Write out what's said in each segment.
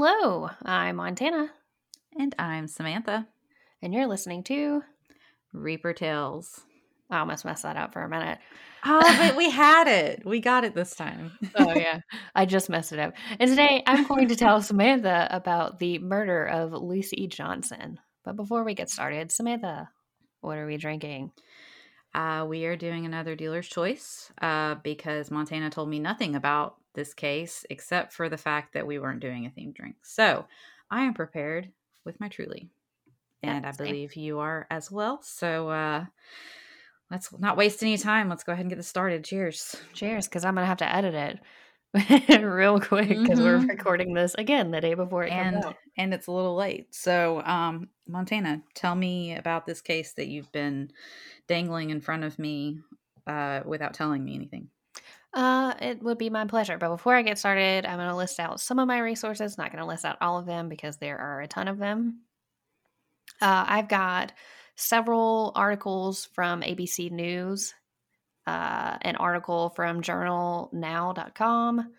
Hello, I'm Montana, And I'm Samantha. and you're listening to. Reaper Tales. I almost messed that up for a minute. Oh, but we had it. We got it this time. Oh, yeah. I just messed it up. And today I'm going to tell Samantha about the murder of Lucy Johnson. But before we get started, Samantha, what are we drinking? Uh, we are doing another dealer's choice uh, because Montana told me nothing about this case except for the fact that we weren't doing a themed drink. So I am prepared with my Truly. And I same. believe you are as well. So uh, let's not waste any time. Let's go ahead and get this started. Cheers. Cheers, because I'm going to have to edit it real quick because we're Mhm. recording this again the day before it and and it's a little late. So, um, Montana, tell me about this case that you've been dangling in front of me uh, without telling me anything. Uh, it would be my pleasure. But before I get started, I'm going to list out some of my resources. Not going to list out all of them because there are a ton of them. Uh, I've got several articles from ABC News, uh, an article from journalnow.com,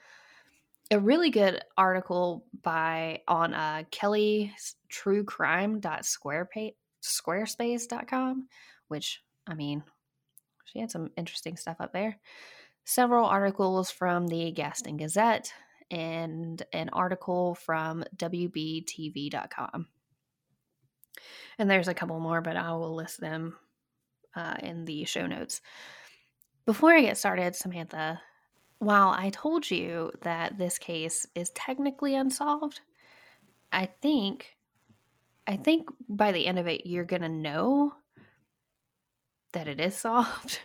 a really good article by on uh, Kiley's True Crime Squarespace.com, which I mean, she had some interesting stuff up there several articles from the Gaston Gazette and an article from WBTV.com. And there's a couple more, but I will list them uh, in the show notes. Before I get started, Samantha, while I told you that this case is technically unsolved, I think I think by the end of it you're gonna know that it is solved.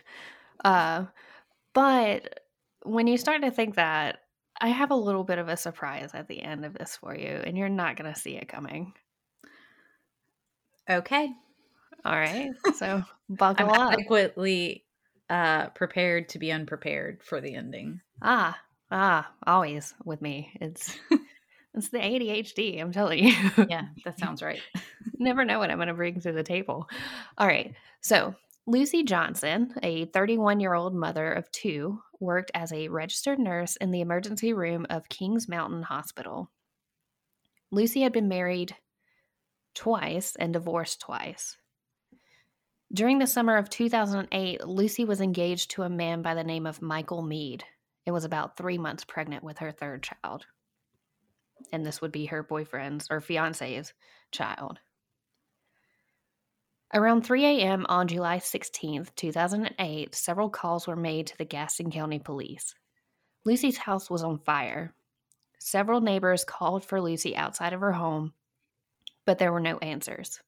Uh, but when you start to think that, I have a little bit of a surprise at the end of this for you, and you're not going to see it coming. Okay, All right. So buckle I'm up. adequately uh, prepared to be unprepared for the ending. Ah, ah, always with me. It's it's the ADHD. I'm telling you. Yeah, that sounds right. Never know what I'm going to bring to the table. All right. So, Lucy Johnson, a 31 year old mother of two, worked as a registered nurse in the emergency room of Kings Mountain Hospital. Lucy had been married twice and divorced twice. During the summer of 2008, Lucy was engaged to a man by the name of Michael Mead and was about three months pregnant with her third child. And this would be her boyfriend's or fiance's child. Around 3 a.m. on July 16th, 2008, several calls were made to the Gaston County Police. Lucy's house was on fire. Several neighbors called for Lucy outside of her home, but there were no answers.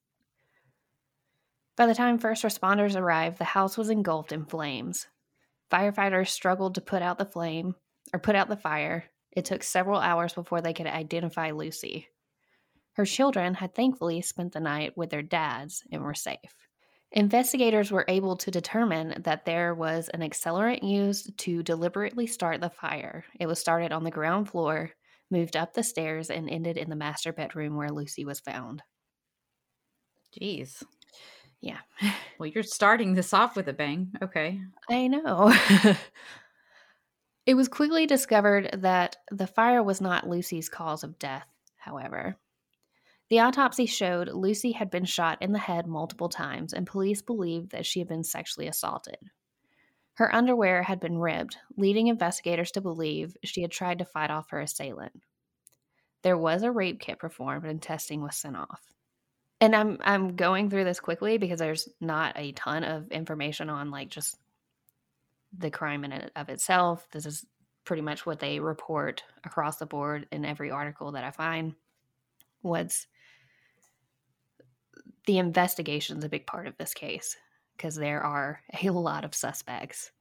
By the time first responders arrived, the house was engulfed in flames. Firefighters struggled to put out the flame or put out the fire. It took several hours before they could identify Lucy. Her children had thankfully spent the night with their dads and were safe. Investigators were able to determine that there was an accelerant used to deliberately start the fire. It was started on the ground floor, moved up the stairs, and ended in the master bedroom where Lucy was found. Jeez. Yeah, Well, you're starting this off with a bang. Okay. I know. it was quickly discovered that the fire was not Lucy's cause of death, however. The autopsy showed Lucy had been shot in the head multiple times, and police believed that she had been sexually assaulted. Her underwear had been ripped, leading investigators to believe she had tried to fight off her assailant. There was a rape kit performed, and testing was sent off. And I'm I'm going through this quickly because there's not a ton of information on like just the crime in it of itself. This is pretty much what they report across the board in every article that I find. What's the investigation is a big part of this case because there are a lot of suspects.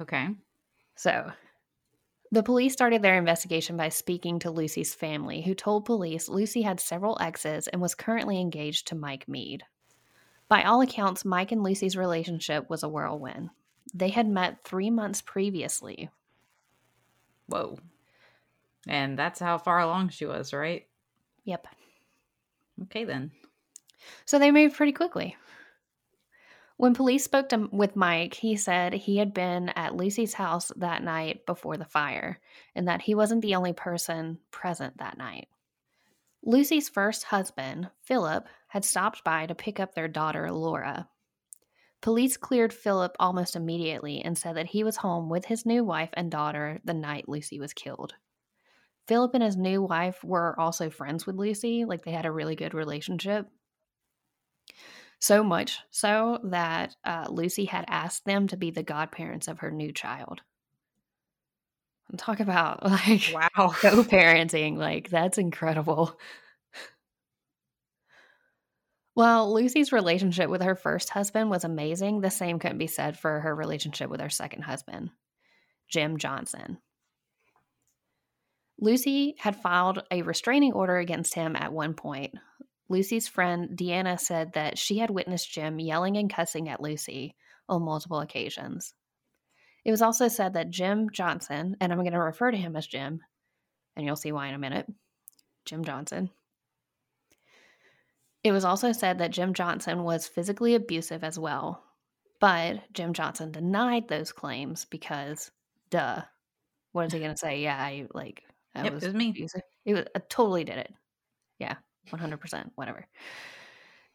Okay. So, the police started their investigation by speaking to Lucy's family, who told police Lucy had several exes and was currently engaged to Mike Mead. By all accounts, Mike and Lucy's relationship was a whirlwind. They had met three months previously. Whoa. And that's how far along she was, right? Yep. Okay, then. So they moved pretty quickly. When police spoke to, with Mike, he said he had been at Lucy's house that night before the fire and that he wasn't the only person present that night. Lucy's first husband, Philip, had stopped by to pick up their daughter, Laura. Police cleared Philip almost immediately and said that he was home with his new wife and daughter the night Lucy was killed. Philip and his new wife were also friends with Lucy, like they had a really good relationship. So much so that uh, Lucy had asked them to be the godparents of her new child. And talk about like Wow. co-parenting, like that's incredible. Well, Lucy's relationship with her first husband was amazing, the same couldn't be said for her relationship with her second husband, Jim Johnson. Lucy had filed a restraining order against him at one point. Lucy's friend Deanna said that she had witnessed Jim yelling and cussing at Lucy on multiple occasions. It was also said that Jim Johnson, and I'm going to refer to him as Jim, and you'll see why in a minute Jim Johnson. It was also said that Jim Johnson was physically abusive as well, but Jim Johnson denied those claims because, duh, what is he going to say? Yeah, I like I Yep, it was me. abusive. It was, I totally did it. Yeah, 100%, whatever.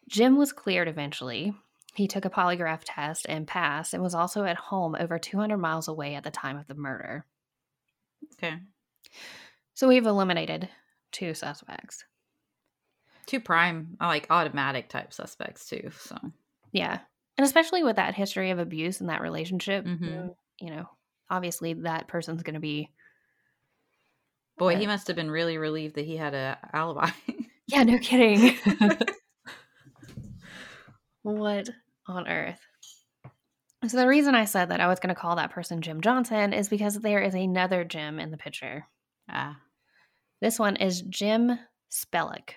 Jim was cleared eventually. He took a polygraph test and passed and was also at home over 200 miles away at the time of the murder. Okay. So we've eliminated two suspects. Two prime, I like automatic type suspects too. So Yeah. And especially with that history of abuse in that relationship, Mhm. you know, obviously that person's going to be, boy, he must have been really relieved that he had a alibi. yeah, no kidding. what on earth? So the reason I said that I was going to call that person Jim Johnson is because there is another Jim in the picture. ah, This one is Jim Spellick,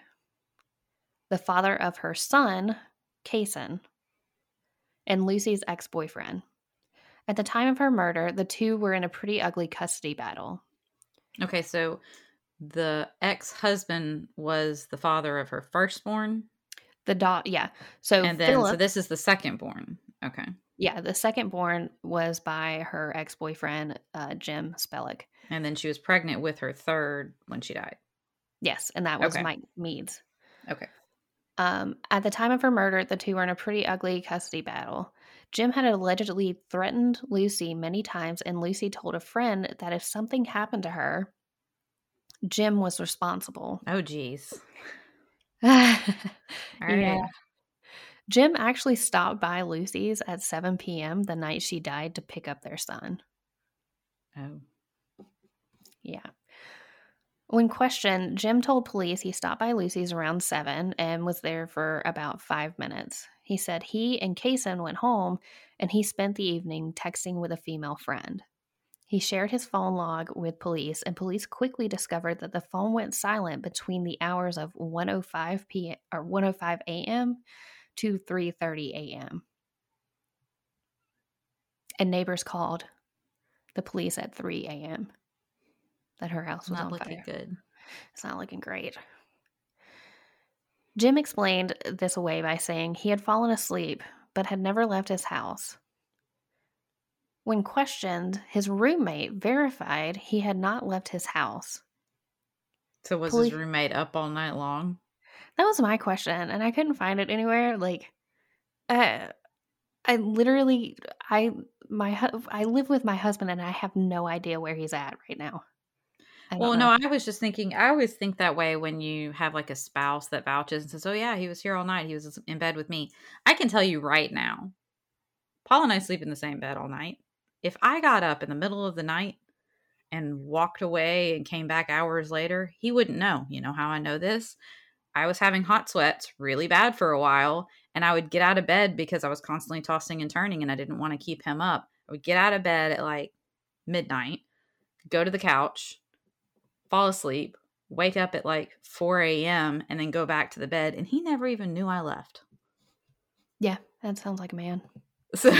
the father of her son, Kaysen, and Lucy's ex boyfriend. At the time of her murder, the two were in a pretty ugly custody battle. okay. So the ex husband was the father of her firstborn, The dot, yeah. So and then so this is the second born. Okay. yeah, the second born was by her ex boyfriend, uh, Jim Spellick. And then she was pregnant with her third when she died. Yes, and that was Okay. Mike Meads. Okay. Um, at the time of her murder, the two were in a pretty ugly custody battle. Jim had allegedly threatened Lucy many times, and Lucy told a friend that if something happened to her, Jim was responsible. Oh, geez. yeah. All right. Jim actually stopped by Lucy's at 7 p.m. the night she died to pick up their son. Oh. Yeah. When questioned, Jim told police he stopped by Lucy's around 7 and was there for about five minutes. He said he and Kaysen went home and he spent the evening texting with a female friend. He shared his phone log with police, and police quickly discovered that the phone went silent between the hours of 1:05 p.m. or 1:05 a.m. to 3:30 a.m. And neighbors called the police at 3 a.m. that her house was Not looking fire. good. It's not looking great. Jim explained this away by saying he had fallen asleep but had never left his house. When questioned, his roommate verified he had not left his house. So was his roommate up all night long? That was my question, and I couldn't find it anywhere. Like, uh, I literally, I my hu- I live with my husband, and I have no idea where he's at right now. Well, know. no, I was just thinking. I always think that way when you have like a spouse that vouches and says, "Oh yeah, he was here all night. He was in bed with me." I can tell you right now, Paul and I sleep in the same bed all night. If I got up in the middle of the night and walked away and came back hours later, he wouldn't know. You know how I know this? I was having hot sweats really bad for a while, and I would get out of bed because I was constantly tossing and turning and I didn't want to keep him up. I would get out of bed at like midnight, go to the couch, fall asleep, wake up at like 4 a.m., and then go back to the bed. And he never even knew I left. yeah, that sounds like a man. So,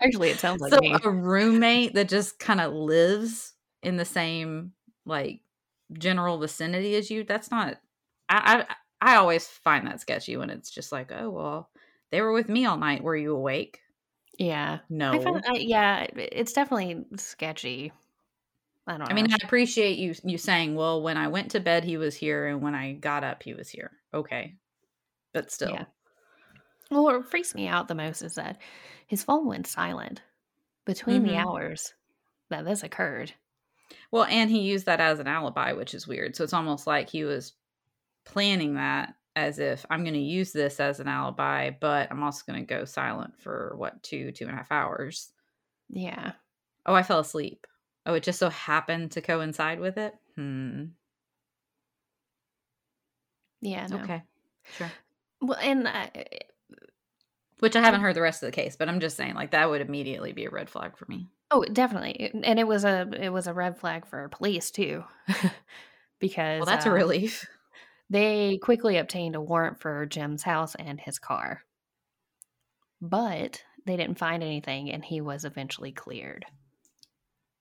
Actually, it sounds like so me. a roommate that just kind of lives in the same like general vicinity as you, that's not, I, I, I always find that sketchy when it's just like, oh, well, They were with me all night. Were you awake? Yeah. No. I found, I, yeah, it's definitely sketchy. I don't know. I mean, I appreciate you you saying, "Well, when I went to bed, he was here, and when I got up, he was here." Okay, but still, Yeah. Well, what freaks me out the most is that his phone went silent between the Mhm. hours that this occurred. well, and he used that as an alibi, which is weird. So it's almost like he was planning that as if I'm going to use this as an alibi, but I'm also going to go silent for what two two and a half hours. Yeah. Oh, I fell asleep. Oh, it just so happened to coincide with it. Hmm. Yeah. No. Okay. Sure. Well, and uh, Which I haven't heard the rest of the case, but I'm just saying, like that would immediately be a red flag for me. oh, definitely, and it was a it was a red flag for police too, because Well, that's a uh, relief. They quickly obtained a warrant for Jim's house and his car, but they didn't find anything, and he was eventually cleared.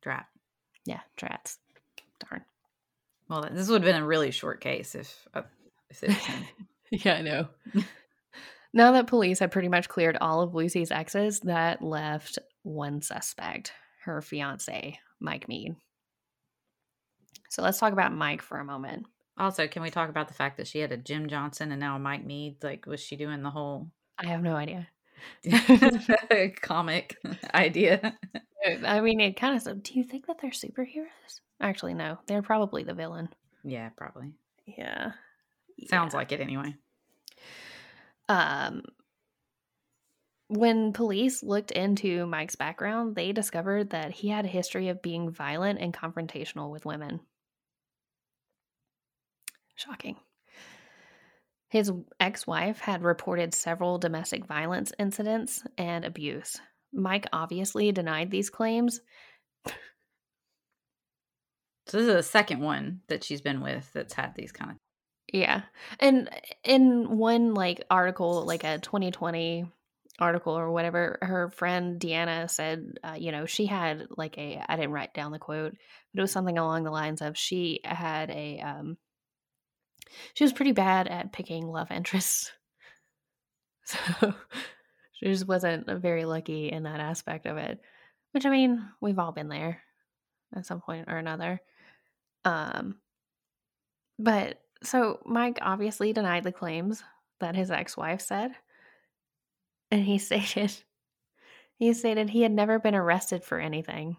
Drat. Yeah, trats. Darn. Well, this would have been a really short case if uh, if it was. Yeah, I know. now that police had pretty much cleared all of Lucy's exes, that left one suspect, her fiance, Mike Mead. So let's talk about Mike for a moment. Also, can we talk about the fact that she had a Jim Johnson and now a Mike Mead? Like, was she doing the whole I have no idea. comic idea? Uh, I mean, it kind of. Do you think that they're superheroes? Actually, no. They're probably the villain. Yeah, probably. Yeah. Sounds like it anyway. Um, when police looked into Mike's background, they discovered that he had a history of being violent and confrontational with women. Shocking. His ex wife had reported several domestic violence incidents and abuse. Mike obviously denied these claims. So this is the second one that she's been with that's had these kind of. Yeah. And in one like article, like a 2020 article or whatever, her friend Deanna said, uh, you know, she had like a, I didn't write down the quote, but it was something along the lines of she had a, um, she was pretty bad at picking love interests. So she just wasn't very lucky in that aspect of it, which I mean, we've all been there at some point or another. Um, but so Mike obviously denied the claims that his ex-wife said. And he stated he stated he had never been arrested for anything.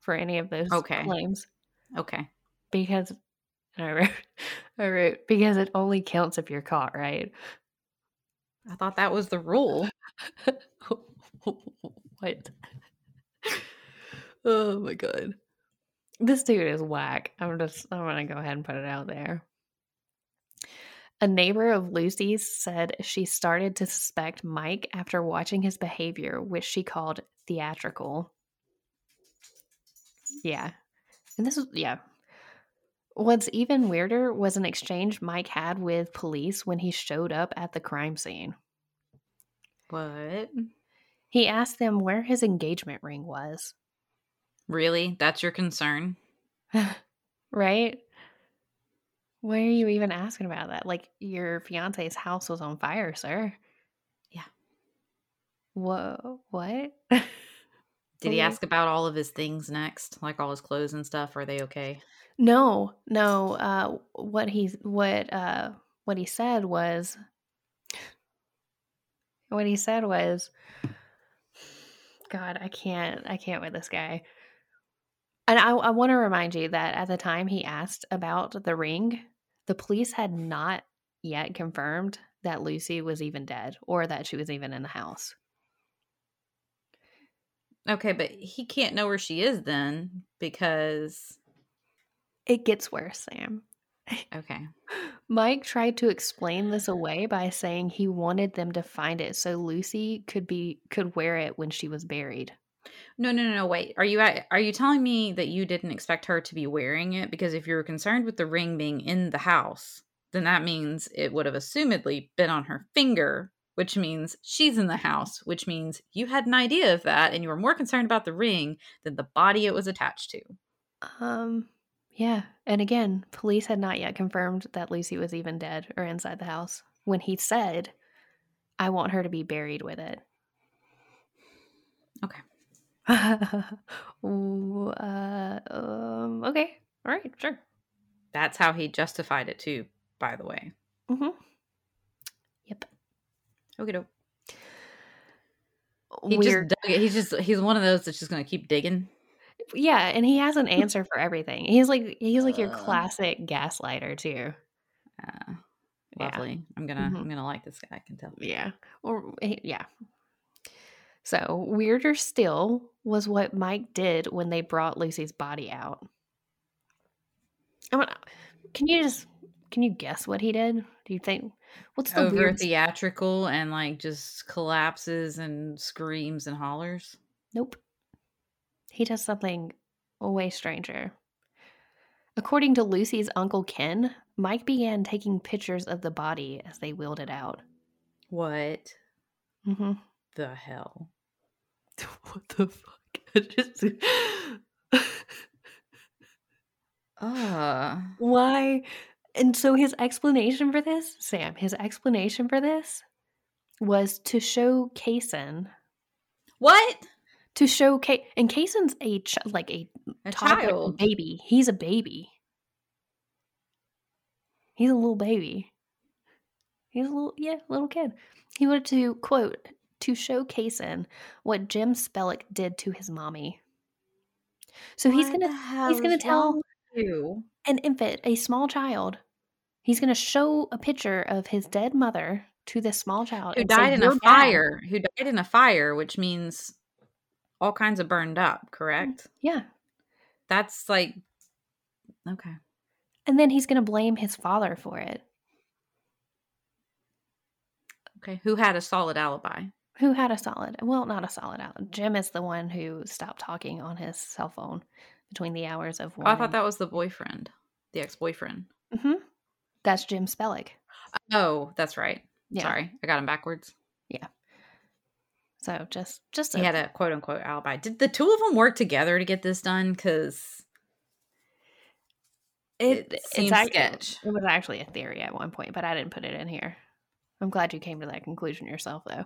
For any of those Okay. claims. Okay. Because I wrote, I wrote because it only counts if you're caught, right? I thought that was the rule. what? oh my god. This dude is whack. I'm just I'm gonna go ahead and put it out there. A neighbor of Lucy's said she started to suspect Mike after watching his behavior, which she called theatrical. Yeah. And this was yeah. What's even weirder was an exchange Mike had with police when he showed up at the crime scene. What? He asked them where his engagement ring was. Really? That's your concern? right? Why are you even asking about that? Like your fiance's house was on fire, sir. Yeah. Whoa, what? Did he ask about all of his things next, like all his clothes and stuff? Are they okay? No, no. Uh, what he what uh what he said was what he said was, God, I can't, I can't with this guy. And I, I want to remind you that at the time he asked about the ring, the police had not yet confirmed that Lucy was even dead or that she was even in the house. Okay, but he can't know where she is then because It gets worse, Sam. okay. Mike tried to explain this away by saying he wanted them to find it so Lucy could be could wear it when she was buried. No, no, no, no. Wait. Are you at- are you telling me that you didn't expect her to be wearing it? Because if you were concerned with the ring being in the house, then that means it would have assumedly been on her finger, which means she's in the house, which means you had an idea of that and you were more concerned about the ring than the body it was attached to. Um yeah, and again, police had not yet confirmed that Lucy was even dead or inside the house when he said I want her to be buried with it. Okay. Ooh, uh, um, okay. All right, sure. That's how he justified it too, by the way. Mm-hmm. Yep. Okay, doke. He Weird. just dug it. He's just he's one of those that's just gonna keep digging. yeah, and he has an answer for everything. He's like he's like your Uh. classic gaslighter too. Uh, Yeah. lovely. I'm gonna Mhm. I'm gonna like this guy. I can tell. Yeah. Or he- yeah. So weirder still was what Mike did when they brought Lucy's body out. Can you just can you guess what he did? Do you think what's the Over weird? theatrical and like just collapses and screams and hollers. Nope. He does something way stranger. According to Lucy's uncle Ken, Mike began taking pictures of the body as they wheeled it out. What hmm the hell? what the fuck? Just- Uh Why? And so his explanation for this, Sam, his explanation for this was to show Kaysen, what? to show Kay, and Kaysen's a ch- like a a child. baby. He's a baby. He's a little baby. He's a little, yeah, little kid. He wanted to quote to show Kaysen what Jim Spellick did to his mommy. So he's gonna he's gonna tell you. an infant, a small child, he's to show a picture of his dead mother to this small child Who died in "Your a dad." fire? Who died in a fire, which means all kinds of burned up. Mm, correct. Yeah, That's like okay. and then he's to blame his father for it. Okay. Who had a solid alibi? Who had a solid? Well, not a solid out. Jim is the one who stopped talking on his cell phone between the hours of Oh, one. I thought that was the boyfriend, the ex-boyfriend. mm-hmm. That's Jim Spellick. Oh, that's right. Yeah. Sorry, I got him backwards. Yeah so just just He a, had a quote unquote alibi. Did the two of them work together to get this done? Because it, it it's seems act- sketch. It was actually a theory at one point, but I didn't put it in here. I'm glad you came to that conclusion yourself, though.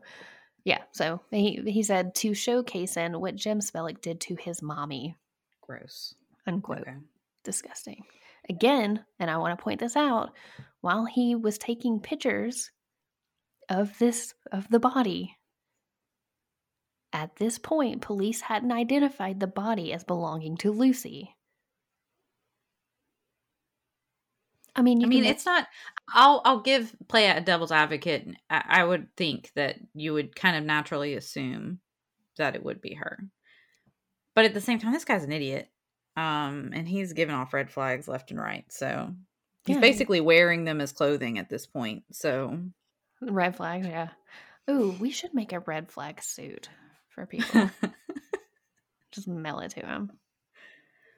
Yeah, so he he said to show Kaysen what Jim Spellick did to his mommy. gross. Unquote. Okay. Disgusting. Again, and I want to point this out, while he was taking pictures of this of the body, at this point, police hadn't identified the body as belonging to Lucy. I mean, you I mean, it's not. I'll I'll give play a devil's advocate. I, I would think that you would kind of naturally assume that it would be her, but at the same time, this guy's an idiot. Um, and he's giving off red flags left and right. So he's Yeah. basically wearing them as clothing at this point. So Red flags, yeah. Ooh, we should make a red flag suit for people. Just mail it to them.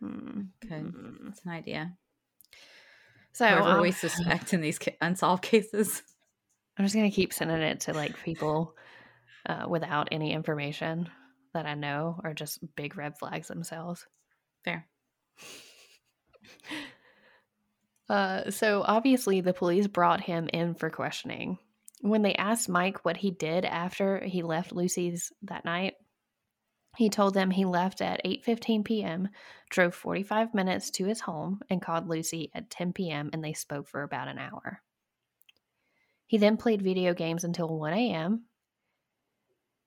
Hmm. Okay. Hmm. That's an idea. So um, we suspect in these unsolved cases. I'm just gonna keep sending it to like people uh, without any information that I know are just big red flags themselves. Fair. Uh, so obviously the police brought him in for questioning. When they asked Mike what he did after he left Lucy's that night, he told them he left at 8:15 p.m., drove 45 minutes to his home and called Lucy at 10 p.m. and they spoke for about an hour. He then played video games until 1 a.m.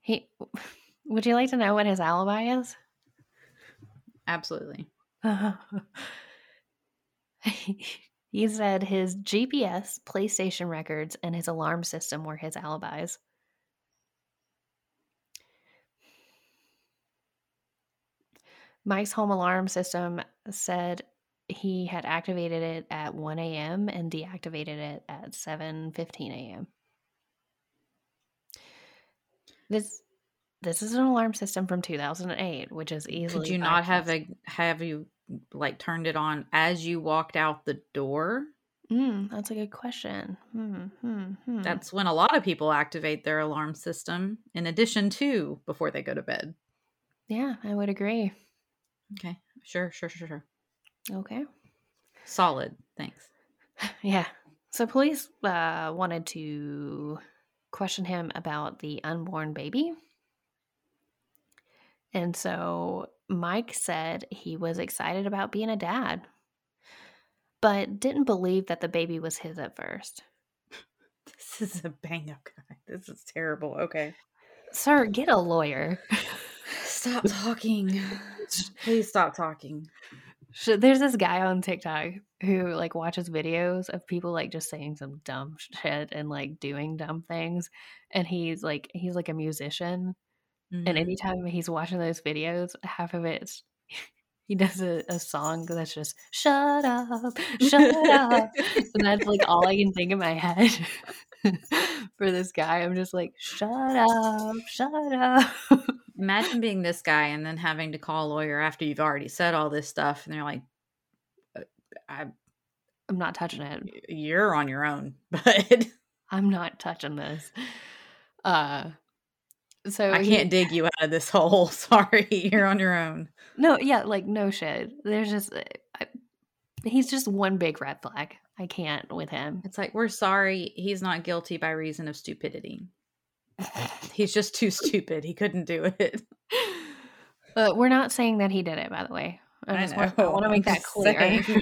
He Would you like to know what his alibi is? Absolutely. he said his GPS, PlayStation records, and his alarm system were his alibis. Mike's home alarm system said he had activated it at 1 a.m. and deactivated it at 7:15 a.m. This this is an alarm system from 2008, which is easily Could you not have a have you like turned it on as you walked out the door? Mm, that's a good question. Hmm, hmm, hmm. That's when a lot of people activate their alarm system in addition to before they go to bed. yeah, I would agree. Okay. Sure, sure, sure, sure. Okay. Solid. Thanks. Yeah. So police uh, wanted to question him about the unborn baby. And so Mike said he was excited about being a dad, but didn't believe that the baby was his at first. This is a bang up guy. This is terrible. Okay. Sir, get a lawyer. Stop talking. Please stop talking. So there's this guy on TikTok who like watches videos of people like just saying some dumb shit and like doing dumb things. And he's like he's like a musician. And Mhm. anytime he's watching those videos, half of it's he does a, a song that's just shut up, shut up. and that's like all I can think in my head for this guy. I'm just like, shut up, shut up. Imagine being this guy and then having to call a lawyer after you've already said all this stuff, and they're like, "Uh, I, I'm not touching it. "You're on your own," but I'm not touching this. Uh so I can't dig you out of this hole. Sorry, you're on your own. No, yeah, like no shit. There's just uh, I, he's just one big red flag. I can't with him. It's like we're sorry, he's not guilty by reason of stupidity. He's just too stupid. He couldn't do it. Uh, we're not saying that he did it, by the way. I, I just want, I know, want to make that clear.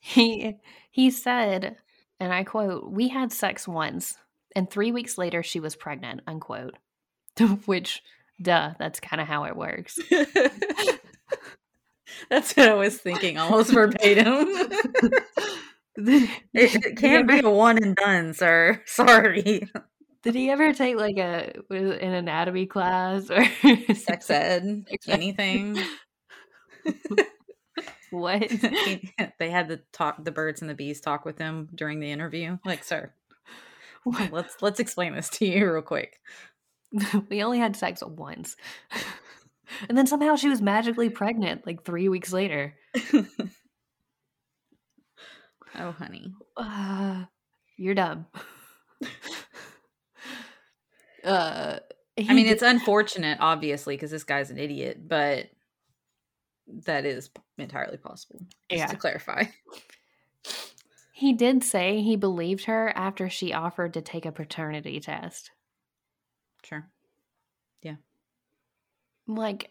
he he said, and I quote, "We had sex once, and three weeks later she was pregnant." Unquote. Which, duh, that's kind of how it works. That's what I was thinking, almost verbatim. It, it can't be a one and done, sir. Sorry. did he ever take like a an anatomy class or Sex ed, anything. what? they had the talk, the birds and the bees talk with him during the interview. Like, sir, let's let's explain this to you real quick. we only had sex once. and then somehow she was magically pregnant like three weeks later. Oh, honey. Uh, you're dumb. uh, I mean, did- it's unfortunate, obviously, because this guy's an idiot, but that is entirely possible. Just Yeah. to clarify. he did say he believed her after she offered to take a paternity test. Sure. Yeah. Like,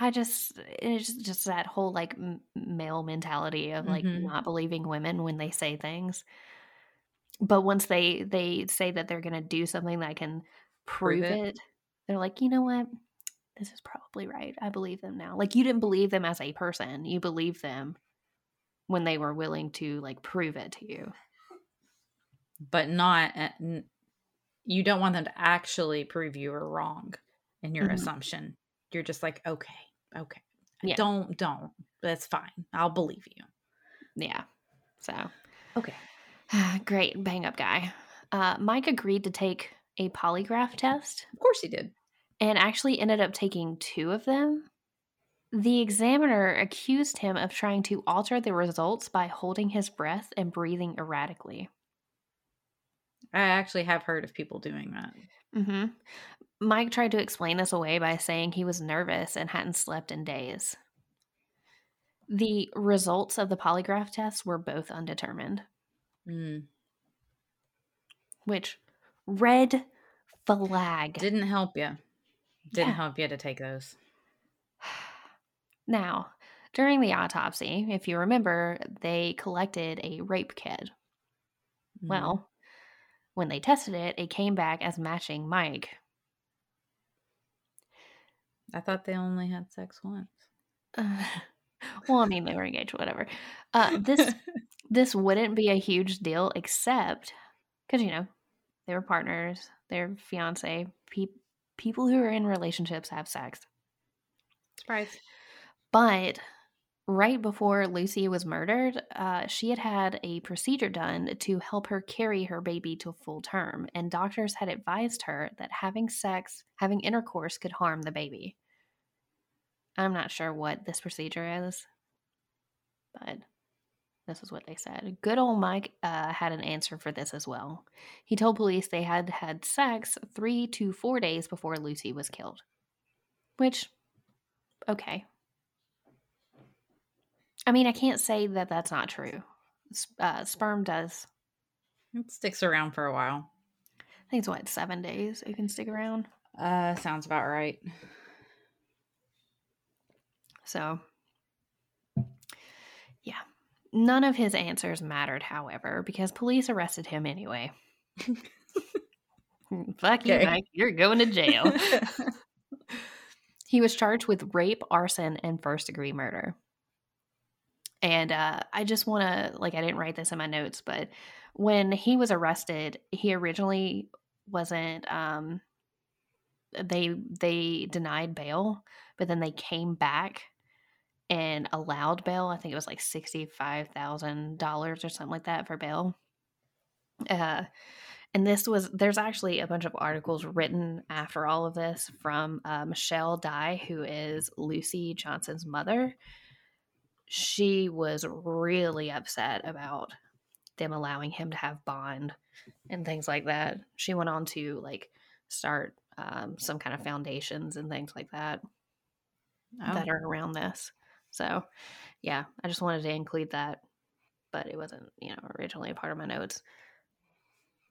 I just it's just that whole like male mentality of like Mhm. not believing women when they say things. But once they they say that they're gonna do something that can prove, Prove it. it, they're like, you know what? This is probably right. I believe them now. Like you didn't believe them as a person. You believed them when they were willing to like prove it to you. But not, you don't want them to actually prove you are wrong in your Mhm. assumption. You're just like, okay, okay. Yeah. Don't, don't. That's fine. I'll believe you. Yeah. So Okay. great bang up guy. Uh, Mike agreed to take a polygraph test Of course he did. and actually ended up taking two of them. The examiner accused him of trying to alter the results by holding his breath and breathing erratically. I actually have heard of people doing that. Hmm Mike tried to explain this away by saying he was nervous and hadn't slept in days. The results of the polygraph tests were both undetermined, Mm. which red flag. Didn't help you. Didn't Yeah. help you to take those. Now, during the autopsy, if you remember, they collected a rape kit. Mhm. Well, when they tested it, it came back as matching Mike. I thought they only had sex once. Uh, well, I mean, they were engaged, whatever. Uh, this this wouldn't be a huge deal, except because you know they were partners, they're fiance. Pe- people who are in relationships have sex. Surprise. But right before Lucy was murdered, uh, she had had a procedure done to help her carry her baby to full term, and doctors had advised her that having sex, having intercourse, could harm the baby. I'm not sure what this procedure is, but this is what they said. Good old Mike uh, had an answer for this as well. He told police they had had sex three to four days before Lucy was killed. Which, okay. I mean, I can't say that that's not true. Uh, sperm does It sticks around for a while. I think it's what, seven days it can stick around. Uh, sounds about right. So, yeah. None of his answers mattered, however, because police arrested him anyway. Fuck you, Mike. You're going to jail. he was charged with rape, arson, and first degree murder. And uh, I just want to, like, I didn't write this in my notes, but when he was arrested, he originally wasn't. Um, they they denied bail, but then they came back and allowed bail. I think it was like sixty five thousand dollars or something like that for bail. Uh, and this was there's actually a bunch of articles written after all of this from uh, Michelle Dye, who is Lucy Johnson's mother. She was really upset about them allowing him to have bond and things like that. She went on to like start um, some kind of foundations and things like that Oh, that are around this. So, yeah, I just wanted to include that, but it wasn't, you know, originally a part of my notes.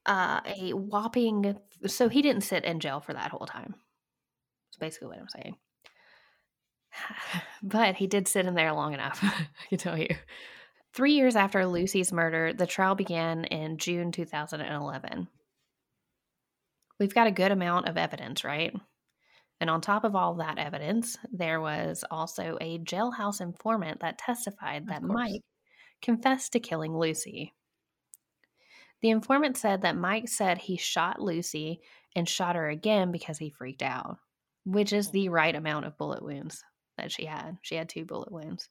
Uh, a whopping, so he didn't sit in jail for that whole time. It's basically what I'm saying. But he did sit in there long enough, I can tell you. Three years after Lucy's murder, the trial began in June 2011. We've got a good amount of evidence, right? And on top of all that evidence, there was also a jailhouse informant that testified that. Mike confessed to killing Lucy. The informant said that Mike said he shot Lucy and shot her again because he freaked out, which is hmm. the right amount of bullet wounds that she had. She had two bullet wounds.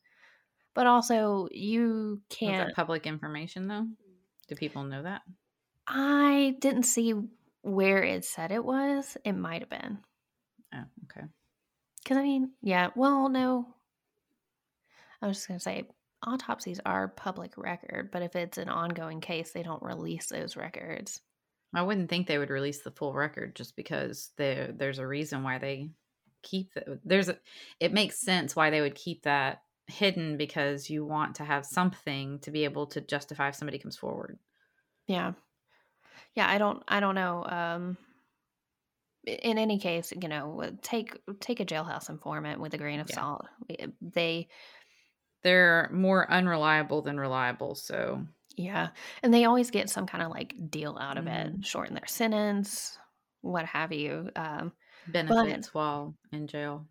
But also, you can't. that public information though? Do people know that? I didn't see where it said it was. It might have been. Oh, okay. Because, I mean, yeah, well, no. I was just going to say autopsies are public record, but if it's an ongoing case, they don't release those records. I wouldn't think they would release the full record just because there there's a reason why they keep the, there's a it makes sense why they would keep that hidden because you want to have something to be able to justify if somebody comes forward. Yeah. Yeah, I don't I don't know um in any case, you know, uh, take take a jailhouse informant with a grain of Yeah. salt. Eh, They They're more unreliable than reliable, so yeah, and they always get some kind of like deal out of it, Mhm. shorten their sentence, what have you. Um benefits while in jail.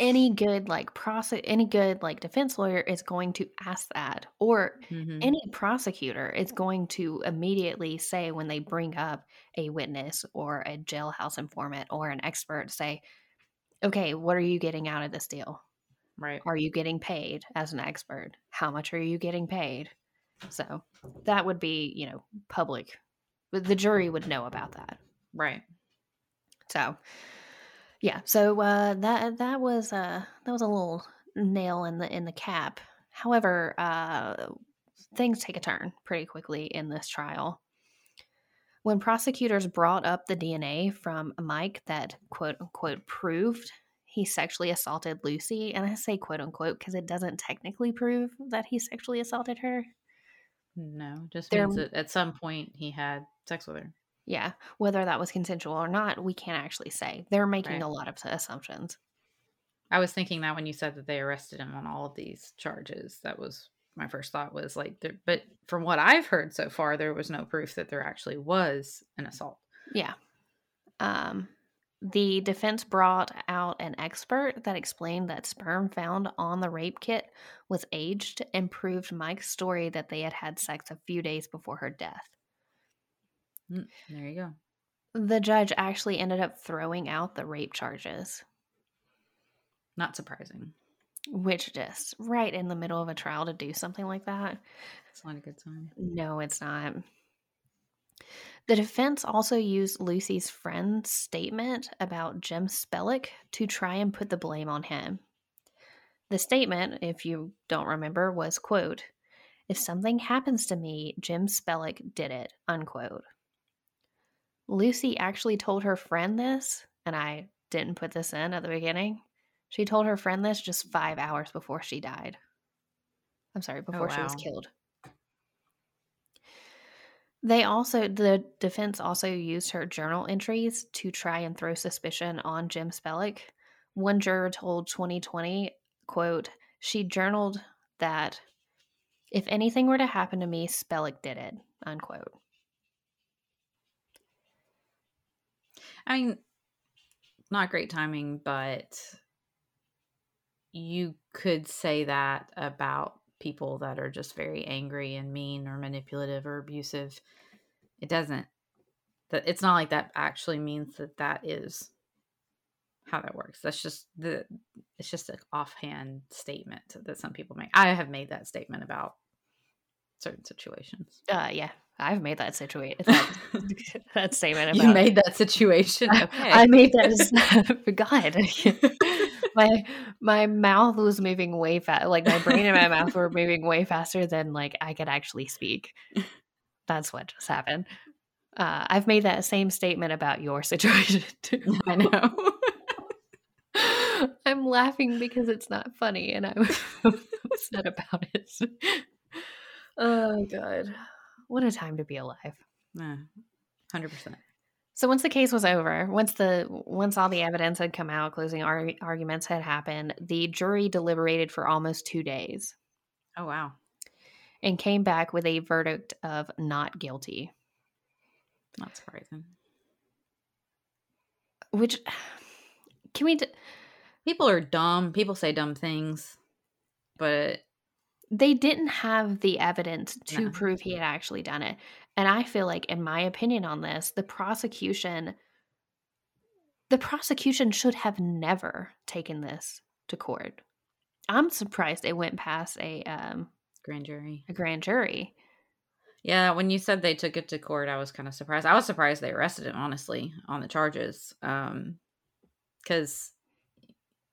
any good like prosec any good like defense lawyer is going to ask that or Mhm. any prosecutor is going to immediately say when they bring up a witness or a jailhouse informant or an expert say okay what are you getting out of this deal Right. are you getting paid as an expert how much are you getting paid so that would be you know public the jury would know about that Right. so, yeah. So uh, that that was uh, that was a little nail in the in the cap. However, uh, things take a turn pretty quickly in this trial. When prosecutors brought up the DNA from Mike that quote unquote proved he sexually assaulted Lucy, and I say quote unquote because it doesn't technically prove that he sexually assaulted her. No, just They're- means that at some point he had sex with her. Yeah, whether that was consensual or not, we can't actually say. They're making Right. a lot of assumptions. I was thinking that when you said that they arrested him on all of these charges, that was my first thought was like, there, but from what I've heard so far, there was no proof that there actually was an assault. Yeah. Um, the defense brought out an expert that explained that sperm found on the rape kit was aged and proved Mike's story that they had had sex a few days before her death. Mm, there you go. The judge actually ended up throwing out the rape charges, Not surprising. which just right in the middle of a trial to do something like that. It's not a good sign. No, it's not. The defense also used Lucy's friend's statement about Jim Spellick to try and put the blame on him. The statement, if you don't remember, was quote, If something happens to me, Jim Spellick did it, unquote. Lucy actually told her friend this, and I didn't put this in at the beginning. She told her friend this just five hours before she died. I'm sorry, oh, before she was killed. They also, the defense also used her journal entries to try and throw suspicion on Jim Spellick. One juror told 2020, quote, she journaled that if anything were to happen to me, Spellick did it, unquote. I mean, not great timing, but you could say that about people that are just very angry and mean or manipulative or abusive. It doesn't that it's not like that actually means that that is how that works. That's just the it's just an offhand statement that some people make. I have made that statement about certain situations. Uh yeah. I've made that situation. That, that statement about you made that situation. Okay, I, I made that. For God, my my mouth was moving way fast. Like my brain and my mouth were moving way faster than like I could actually speak. That's what just happened. Uh, I've made that same statement about your situation too. I know. I'm laughing because it's not funny, and I'm upset about it. Oh God. What a time to be alive. Hundred percent. So once the case was over, once the once all the evidence had come out, closing ar- arguments had happened, the jury deliberated for almost 2 days. Oh wow. And came back with a verdict of not guilty. Not surprising. Which can we d- People are dumb. People say dumb things. But they didn't have the evidence to no. prove he had actually done it. And I feel like, in my opinion on this, the prosecution the prosecution should have never taken this to court. I'm surprised it went past a um, grand jury. A grand jury. Yeah, when you said they took it to court, I was kind of surprised. I was surprised they arrested him, honestly, on the charges. Um, because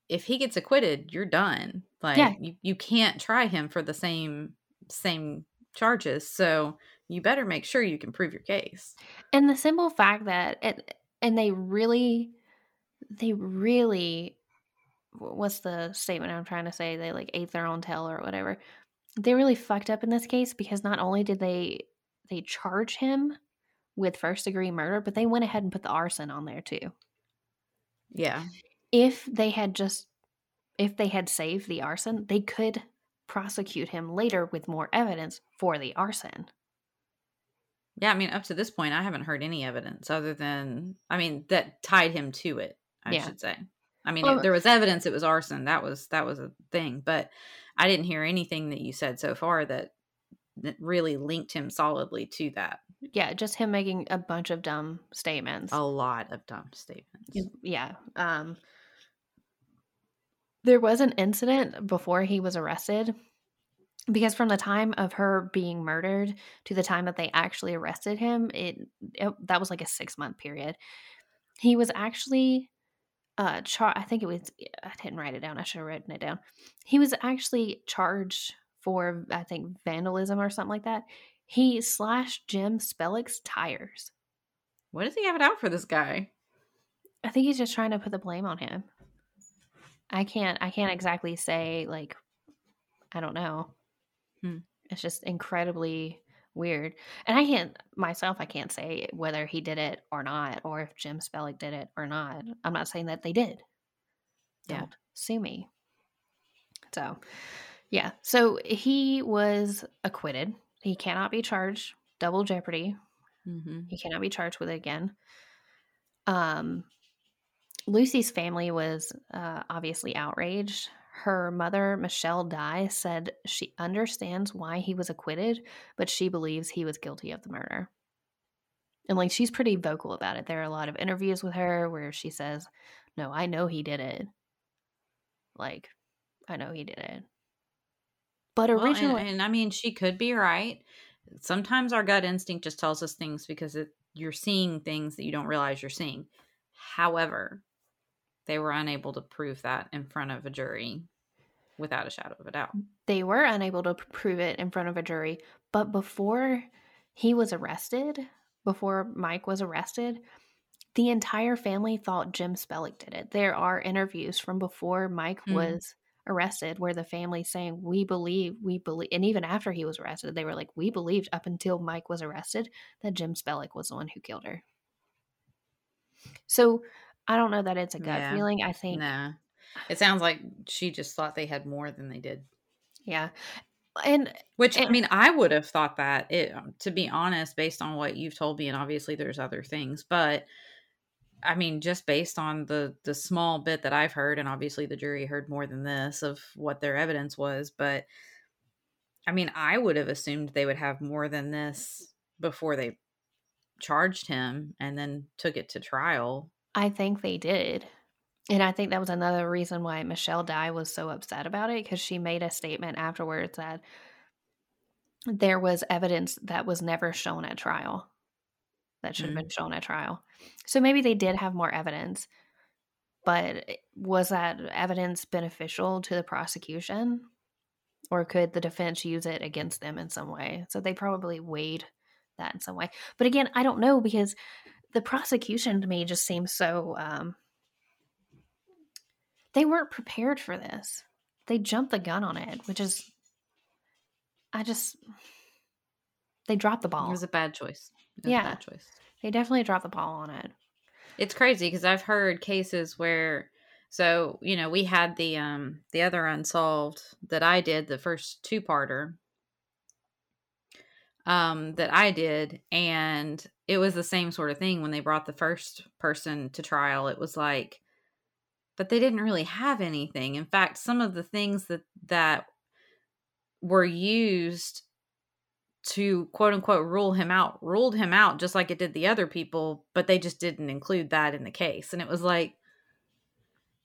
if he gets acquitted, you're done. Like yeah. you, you can't try him for the same same charges. So you better make sure you can prove your case. And the simple fact that it, and they really they really what's the statement I'm trying to say? They like ate their own tail or whatever. They really fucked up in this case because not only did they they charge him with first degree murder, but they went ahead and put the arson on there too. Yeah if they had just if they had saved the arson, they could prosecute him later with more evidence for the arson. Yeah, I mean, up to this point, I haven't heard any evidence other than, I mean, that tied him to it. I yeah. should say. I mean, well, there was evidence it was arson. That was that was a thing, but I didn't hear anything that you said so far that that really linked him solidly to that. Yeah, just him making a bunch of dumb statements. A lot of dumb statements. Yeah. Um there was an incident before he was arrested because from the time of her being murdered to the time that they actually arrested him, it, it that was like a 6-month period. He was actually uh char- I think it was I didn't write it down. I should have written it down. He was actually charged for I think vandalism or something like that. He slashed Jim Spellick's tires. What does he have it out for this guy? I think he's just trying to put the blame on him. I can't I can't exactly say like I don't know. Hmm. It's just incredibly weird. And I can't myself I can't say whether he did it or not or if Jim Spellick did it or not. I'm not saying that they did. Yeah. Don't sue me. So, yeah. So he was acquitted. He cannot be charged double jeopardy. Mm-hmm. He cannot be charged with it again. Um Lucy's family was uh, obviously outraged. Her mother, Michelle Dye, said she understands why he was acquitted, but she believes he was guilty of the murder. And like she's pretty vocal about it. There are a lot of interviews with her where she says, No, I know he did it. Like, I know he did it. But originally. Well, and, and, I mean, she could be right. Sometimes our gut instinct just tells us things because it, you're seeing things that you don't realize you're seeing. However, they were unable to prove that in front of a jury without a shadow of a doubt. They were unable to prove it in front of a jury, but before he was arrested, before Mike was arrested, the entire family thought Jim Spellick did it. There are interviews from before Mike mm. was arrested where the family saying we believe we believe and even after he was arrested they were like we believed up until mike was arrested that jim spellick was the one who killed her so i don't know that it's a gut Yeah. feeling i think Nah. It sounds like she just thought they had more than they did. yeah and Which I mean, I would have thought that. It, um, to be honest, based on what you've told me, and obviously there's other things, but I mean, just based on the the small bit that I've heard, and obviously the jury heard more than this of what their evidence was, but I mean, I would have assumed they would have more than this before they charged him and then took it to trial. I think they did. And I think that was another reason why Michelle Dye was so upset about it because she made a statement afterwards that there was evidence that was never shown at trial that should have mm. been shown at trial. So maybe they did have more evidence, but was that evidence beneficial to the prosecution? Or could the defense use it against them in some way? So they probably weighed that in some way. But again, I don't know because the prosecution to me just seems so um they weren't prepared for this. They jumped the gun on it, which is I just they dropped the ball. It was a bad choice. Yeah. bad choice. They definitely dropped the ball on it. It's crazy because I've heard cases where so, you know, we had the um the other unsolved that I did, the first two-parter um that I did and it was the same sort of thing when they brought the first person to trial. It was like but they didn't really have anything. In fact, some of the things that that were used to quote unquote rule him out ruled him out just like it did the other people but they just didn't include that in the case and it was like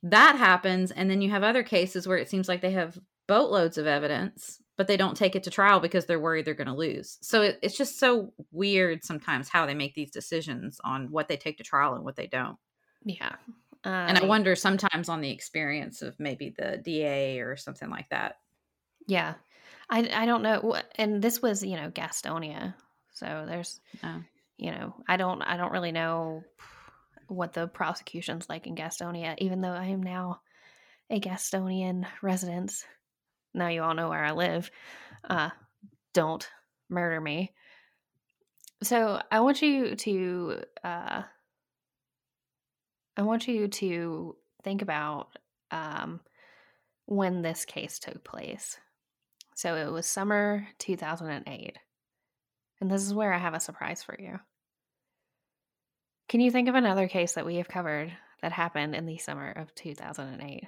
that happens and then you have other cases where it seems like they have boatloads of evidence but they don't take it to trial because they're worried they're going to lose so it, it's just so weird sometimes how they make these decisions on what they take to trial and what they don't Yeah. and i Um, wonder sometimes on the experience of maybe the da or something like that Yeah. I I don't know and this was, you know, Gastonia. So there's Oh. you know, I don't I don't really know what the prosecution's like in Gastonia even though I am now a Gastonian resident. Now you all know where I live. Uh don't murder me. So I want you to uh I want you to think about um when this case took place. So it was summer 2008. And this is where I have a surprise for you. Can you think of another case that we have covered that happened in the summer of 2008?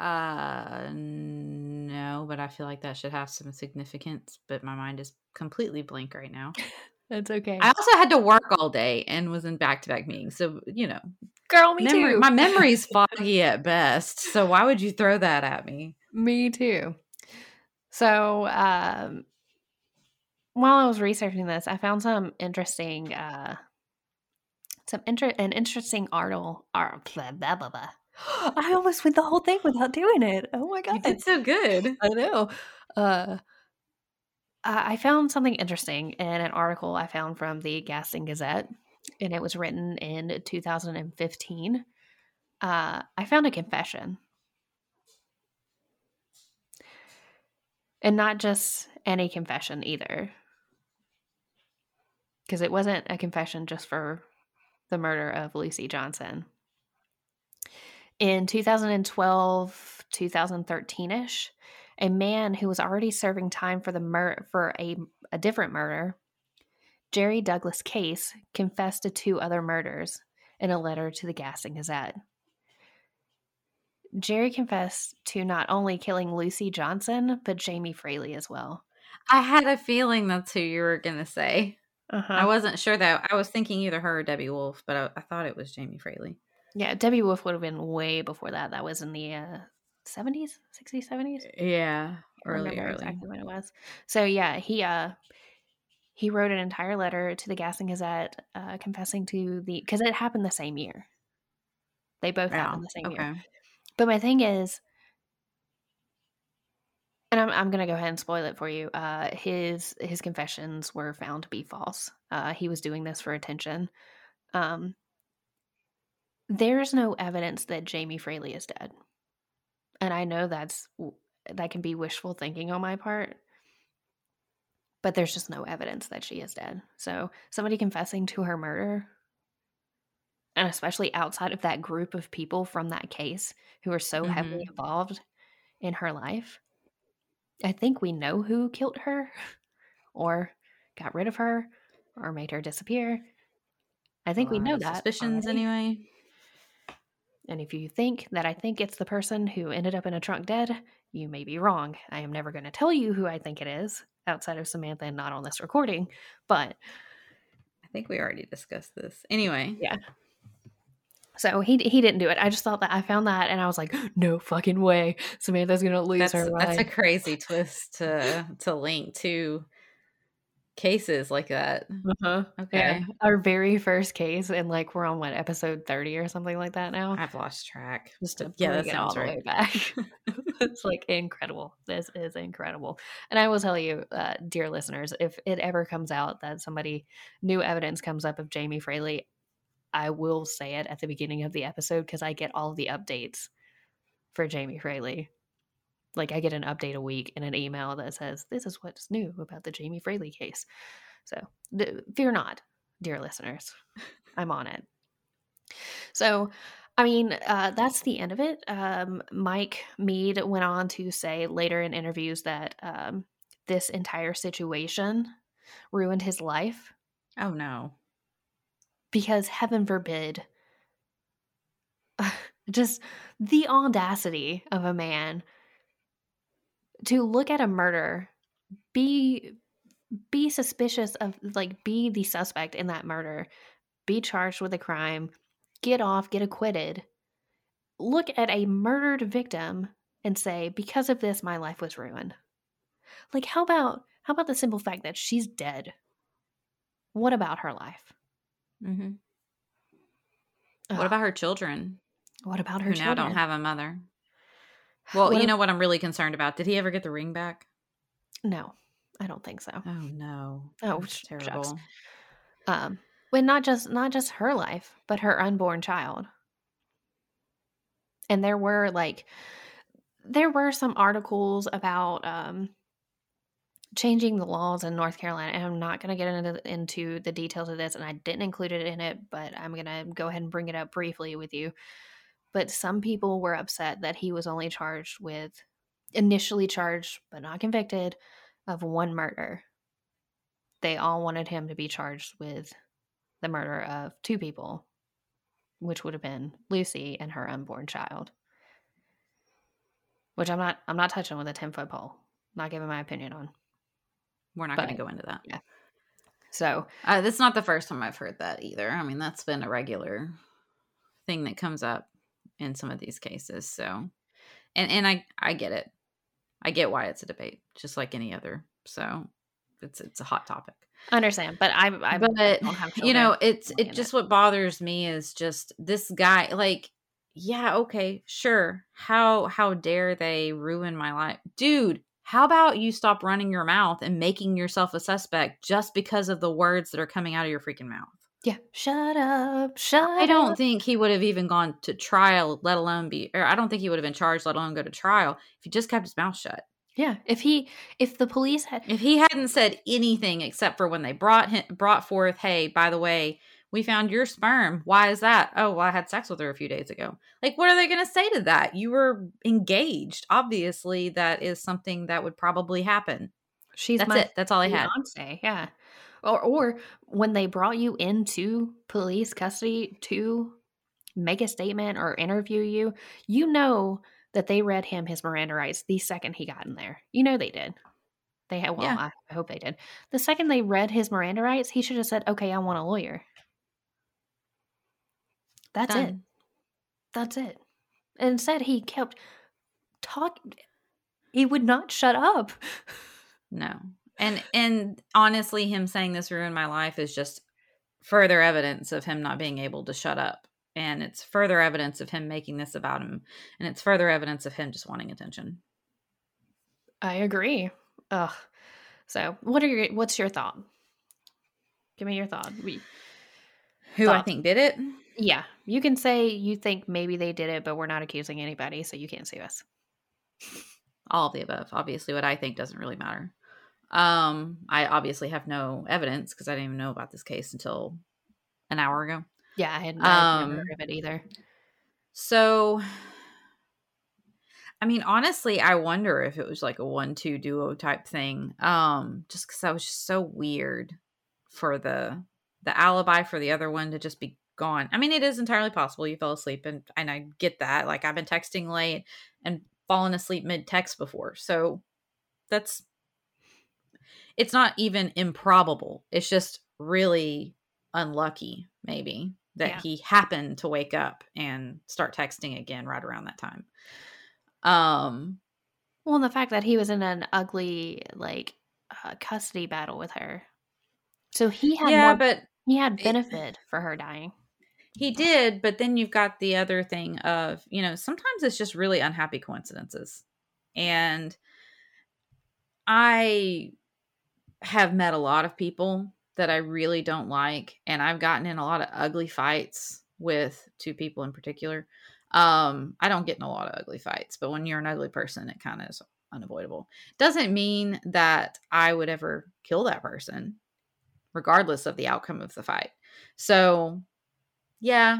Uh, no, but I feel like that should have some significance. But my mind is completely blank right now. That's okay. I also had to work all day and was in back to back meetings. So, you know, Girl, me memory, too. my memory's foggy at best. So, why would you throw that at me? Me too. So, um, while I was researching this, I found some interesting, uh, some inter- an interesting article. Ar- blah, blah, blah, blah. I almost went the whole thing without doing it. Oh my You god! did so good. I know. Uh, I I found something interesting in an article I found from the Gaston Gazette, and it was written in 2015. Uh, I found a confession. And not just any confession either. Because it wasn't a confession just for the murder of Lucy Johnson. In 2012, 2013 ish, a man who was already serving time for the mur- for a, a different murder, Jerry Douglas Case, confessed to two other murders in a letter to the Gaston Gazette. Jerry confessed to not only killing Lucy Johnson, but Jamie Fraley as well. I had a feeling that's who you were going to say. Uh-huh. I wasn't sure though. I was thinking either her or Debbie Wolf, but I, I thought it was Jamie Fraley. Yeah, Debbie Wolf would have been way before that. That was in the uh, 70s, 60s, 70s. Yeah, I early, early. exactly when it was. So yeah, he uh he wrote an entire letter to the Gaston Gazette uh, confessing to the because it happened the same year. They both Yeah, happened the same year. But my thing is, and I'm I'm gonna go ahead and spoil it for you. Uh, his his confessions were found to be false. Uh, he was doing this for attention. Um, there's no evidence that Jamie Fraley is dead. And I know that's that can be wishful thinking on my part. But there's just no evidence that she is dead. So, somebody confessing to her murder and especially outside of that group of people from that case who are so mm-hmm. heavily involved in her life. I think we know who killed her or got rid of her or made her disappear. I think we know that. Suspicions, already. anyway. And if you think that I think it's the person who ended up in a trunk dead, you may be wrong. I am never going to tell you who I think it is outside of Samantha and not on this recording, but I think we already discussed this. Anyway. Yeah. So he he didn't do it. I just thought that I found that and I was like, no fucking way. Samantha's gonna lose that's, her. That's a crazy twist to to link to cases like that. Uh-huh. Okay. Yeah. Our very first case, and like we're on what episode 30 or something like that now. I've lost track. Just to yeah, that sounds all right. the way back. it's like incredible. This is incredible. And I will tell you, uh, dear listeners, if it ever comes out that somebody new evidence comes up of Jamie Fraley, I will say it at the beginning of the episode because I get all the updates for Jamie Fraley. Like I get an update a week in an email that says this is what's new about the Jamie Fraley case. So fear not, dear listeners. I'm on it. So, I mean, uh, that's the end of it. Um, Mike Mead went on to say later in interviews that um, this entire situation ruined his life. Oh no because heaven forbid just the audacity of a man to look at a murder be be suspicious of like be the suspect in that murder be charged with a crime get off get acquitted look at a murdered victim and say because of this my life was ruined like how about how about the simple fact that she's dead what about her life Mm-hmm. What about her children? What about her who children? now don't have a mother? Well, what you know what I'm really concerned about. Did he ever get the ring back? No, I don't think so. Oh no. Oh, That's terrible. Shucks. Um, but not just not just her life, but her unborn child. And there were like there were some articles about um changing the laws in North Carolina, and I'm not going to get into into the details of this, and I didn't include it in it, but I'm going to go ahead and bring it up briefly with you. But some people were upset that he was only charged with, initially charged but not convicted, of one murder. They all wanted him to be charged with the murder of two people, which would have been Lucy and her unborn child. Which I'm not I'm not touching with a 10 foot pole. Not giving my opinion on. We're not going to go into that. Yeah. So uh, that's not the first time I've heard that either. I mean, that's been a regular thing that comes up in some of these cases. So, and and I I get it. I get why it's a debate, just like any other. So, it's it's a hot topic. I understand, but I I but you know it's it just it. what bothers me is just this guy like yeah okay sure how how dare they ruin my life dude how about you stop running your mouth and making yourself a suspect just because of the words that are coming out of your freaking mouth? Yeah. Shut up. Shut I don't think he would have even gone to trial, let alone be, or I don't think he would have been charged, let alone go to trial if he just kept his mouth shut. Yeah. If he, if the police had, if he hadn't said anything except for when they brought him, brought forth, hey, by the way, we found your sperm. Why is that? Oh, well, I had sex with her a few days ago. Like, what are they going to say to that? You were engaged. Obviously, that is something that would probably happen. She's that's it. That's all I had. Say, yeah. Or, or when they brought you into police custody to make a statement or interview you, you know that they read him his Miranda rights the second he got in there. You know they did. They had, well, yeah. I hope they did. The second they read his Miranda rights, he should have said, okay, I want a lawyer. That's Done. it. That's it. And Instead, he kept talking. He would not shut up. No. And and honestly, him saying this ruined my life is just further evidence of him not being able to shut up. And it's further evidence of him making this about him. And it's further evidence of him just wanting attention. I agree. Ugh. So what are your what's your thought? Give me your thought. We who thought. I think did it? Yeah, you can say you think maybe they did it, but we're not accusing anybody, so you can't sue us. All of the above. Obviously, what I think doesn't really matter. Um, I obviously have no evidence because I didn't even know about this case until an hour ago. Yeah, I had I Um, heard of it either. So, I mean, honestly, I wonder if it was like a one-two duo type thing. Um, just because that was just so weird for the the alibi for the other one to just be gone. I mean, it is entirely possible you fell asleep, and and I get that. Like I've been texting late and fallen asleep mid text before, so that's it's not even improbable. It's just really unlucky, maybe that Yeah. he happened to wake up and start texting again right around that time. Um, Well, and the fact that he was in an ugly like uh, custody battle with her, so he had yeah, more, but he had it- benefit for her dying. he did. But then you've got the other thing of you know sometimes it's just really unhappy coincidences, and I have met a lot of people that I really don't like, and I've gotten in a lot of ugly fights with two people in particular. Um, I don't get in a lot of ugly fights, but when you're an ugly person, it kind of is unavoidable. Doesn't mean that I would ever kill that person, regardless of the outcome of the fight. So, yeah,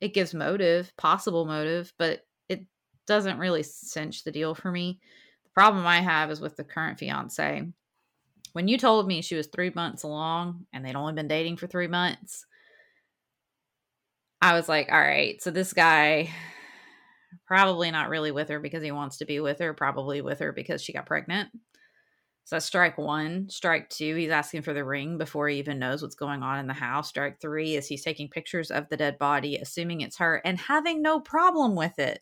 it gives motive, possible motive, but it doesn't really cinch the deal for me. The problem I have is with the current fiance. When you told me she was three months along and they'd only been dating for three months, I was like, all right, so this guy probably not really with her because he wants to be with her, probably with her because she got pregnant. So that's strike one. Strike two, he's asking for the ring before he even knows what's going on in the house. Strike three is he's taking pictures of the dead body, assuming it's her, and having no problem with it.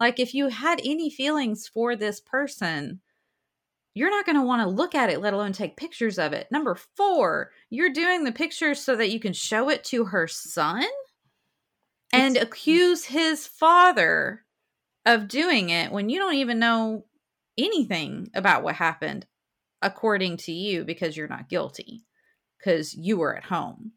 Like, if you had any feelings for this person, you're not going to want to look at it, let alone take pictures of it. Number four, you're doing the pictures so that you can show it to her son and It's- accuse his father of doing it when you don't even know anything about what happened according to you because you're not guilty because you were at home.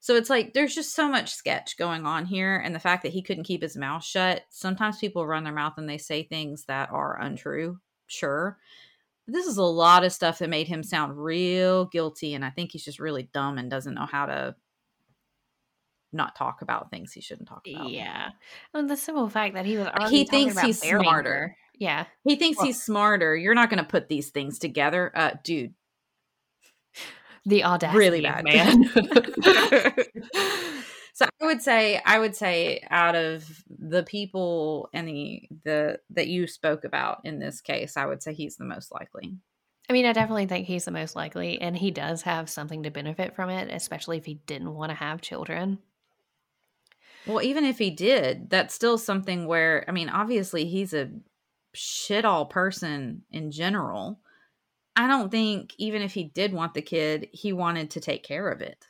So it's like there's just so much sketch going on here and the fact that he couldn't keep his mouth shut. Sometimes people run their mouth and they say things that are untrue, sure. This is a lot of stuff that made him sound real guilty and I think he's just really dumb and doesn't know how to not talk about things he shouldn't talk about. Yeah, and the simple fact that he was already He thinks he's smarter. her. Yeah, He thinks Well- he's smarter. You're not going to put these things together. Uh dude, the audacity, really bad. man. so I would say I would say out of the people and the the that you spoke about in this case, I would say he's the most likely. I mean, I definitely think he's the most likely, and he does have something to benefit from it, especially if he didn't want to have children. Well, even if he did, that's still something where I mean, obviously he's a shit all person in general. I don't think even if he did want the kid, he wanted to take care of it.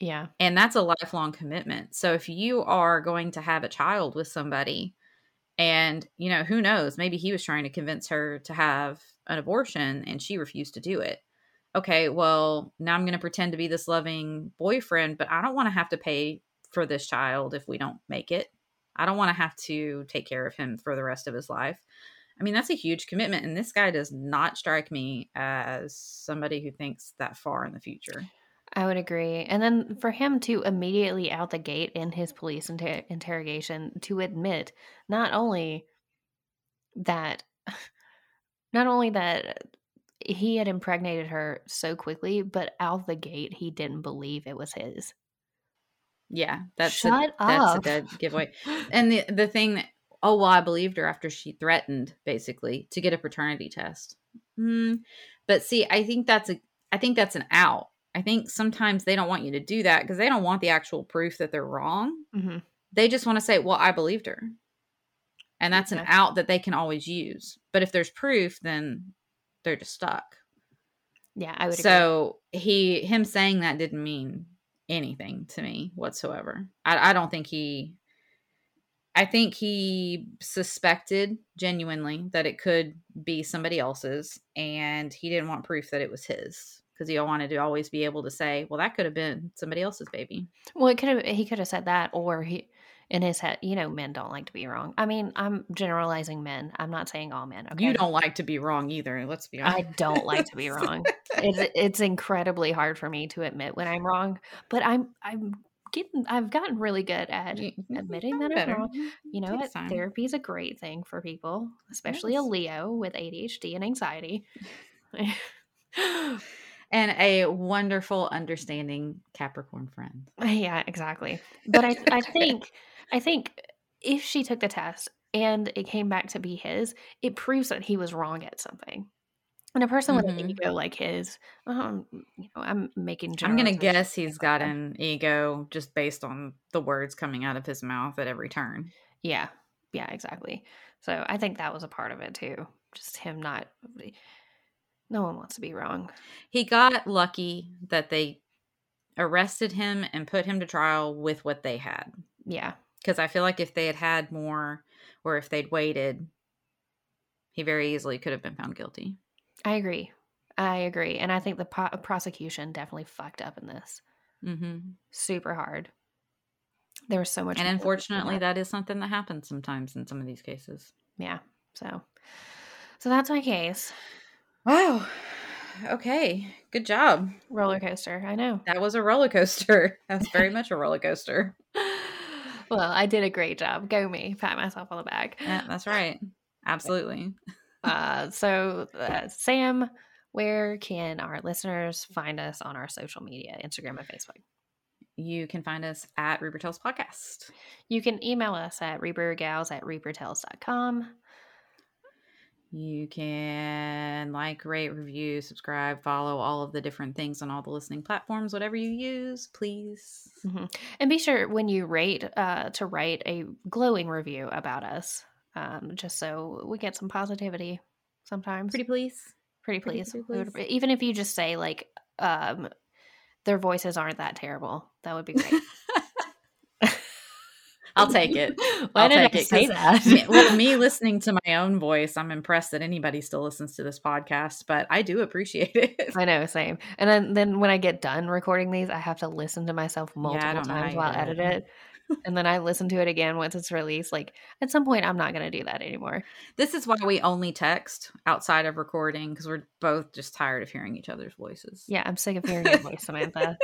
Yeah, And that's a lifelong commitment. So if you are going to have a child with somebody and, you know, who knows, maybe he was trying to convince her to have an abortion and she refused to do it. Okay, well, now I'm going to pretend to be this loving boyfriend, but I don't want to have to pay for this child if we don't make it. I don't want to have to take care of him for the rest of his life. I mean, that's a huge commitment. And this guy does not strike me as somebody who thinks that far in the future. I would agree. And then for him to immediately out the gate in his police inter- interrogation to admit not only that not only that he had impregnated her so quickly, but out the gate he didn't believe it was his. Yeah, that's Shut a, that's a dead giveaway. And the the thing that oh well, I believed her after she threatened basically to get a paternity test. Hmm. But see, I think that's a I think that's an out. I think sometimes they don't want you to do that because they don't want the actual proof that they're wrong. hmm They just want to say, "Well, I believed her," and that's an out that they can always use. But if there's proof, then they're just stuck. Yeah, I would agree. So he him saying that didn't mean anything to me whatsoever. I, I don't think he I think he suspected genuinely that it could be somebody else's and he didn't want proof that it was his because he wanted to always be able to say, well that could have been somebody else's baby. Well, it could have he could have said that, or he in his head. You know, men don't like to be wrong. I mean, I'm generalizing men. I'm not saying all men. Okay? You don't like to be wrong either. Let's be honest. I don't like to be wrong. it's it's incredibly hard for me to admit when I'm wrong, but I'm I'm getting I've gotten really good at admitting that I'm wrong. You know Takes what? time. Therapy is a great thing for people, especially a Leo with ADHD and anxiety. and a wonderful, understanding Capricorn friend. yeah, exactly. But I I think I think if she took the test and it came back to be his, it proves that he was wrong at something. And a person with an Mhm. ego like his, um, you know, I'm making. I'm gonna guess he's got an ego just based on the words coming out of his mouth at every turn. Yeah, yeah, exactly. So I think that was a part of it too. Just him not. No one wants to be wrong. He got lucky that they arrested him and put him to trial with what they had. Yeah, Because I feel like if they had had more, or if they'd waited, he very easily could have been found guilty. I agree. I agree, and I think the pro- prosecution definitely fucked up in this hmm super hard. There was so much, And unfortunately, that is something that happens sometimes in some of these cases. yeah. So, so that's my case. Wow. Okay. Good job. Roller coaster. I know. That was a roller coaster. That's very much a roller coaster. well, I did a great job. Go me. Pat myself on the back. Yeah, that's right. Absolutely. Uh, so, uh, Sam, where can our listeners find us on our social media, Instagram and Facebook? You can find us at Reaper Tales Podcast. You can email us at reapergals at reapertales.com. You can like, rate, review, subscribe, follow all of the different things on all the listening platforms, whatever you use, please. And be sure when you rate uh, to write a glowing review about us, um, just so we get some positivity sometimes. Pretty please. pretty please. pretty would- please. even if you just say like um, their voices aren't that terrible, that would be great. I'll take it. Why I'll did take I it, say that? me, well, me listening to my own voice, I'm impressed that anybody still listens to this podcast, but I do appreciate it. I know, same. And then, then when I get done recording these, I have to listen to myself multiple how times while I edit it. and then I listen to it again once it's released. Like at some point, I'm not going to do that anymore. This is why we only text outside of recording because we're both just tired of hearing each other's voices. Yeah, I'm sick of hearing your voice, Samantha.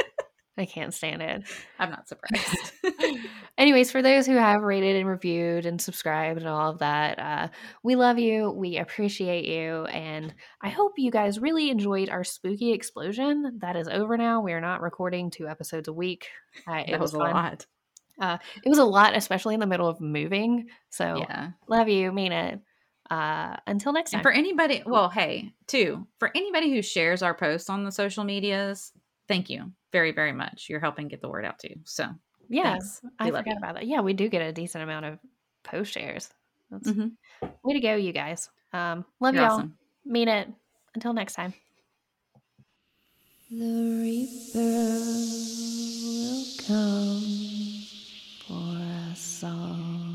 I can't stand it. I'm not surprised. Anyways, for those who have rated and reviewed and subscribed and all of that, uh, we love you. We appreciate you. And I hope you guys really enjoyed our spooky explosion. That is over now. We are not recording two episodes a week. Uh, it that was, a fun. lot. It was a lot, especially in the middle of moving. So Yeah. love you. Mean it. Uh, until next And time. for anybody, well, hey, too, for anybody who shares our posts on the social medias, thank you very, very much. You're helping get the word out too. So, yes, I forgot about that. Yeah, we do get a decent amount of post shares. Mm-hmm. way to go, you guys. Um, love You're y'all. Awesome. Mean it. Until next time. The Reaper will come for us all.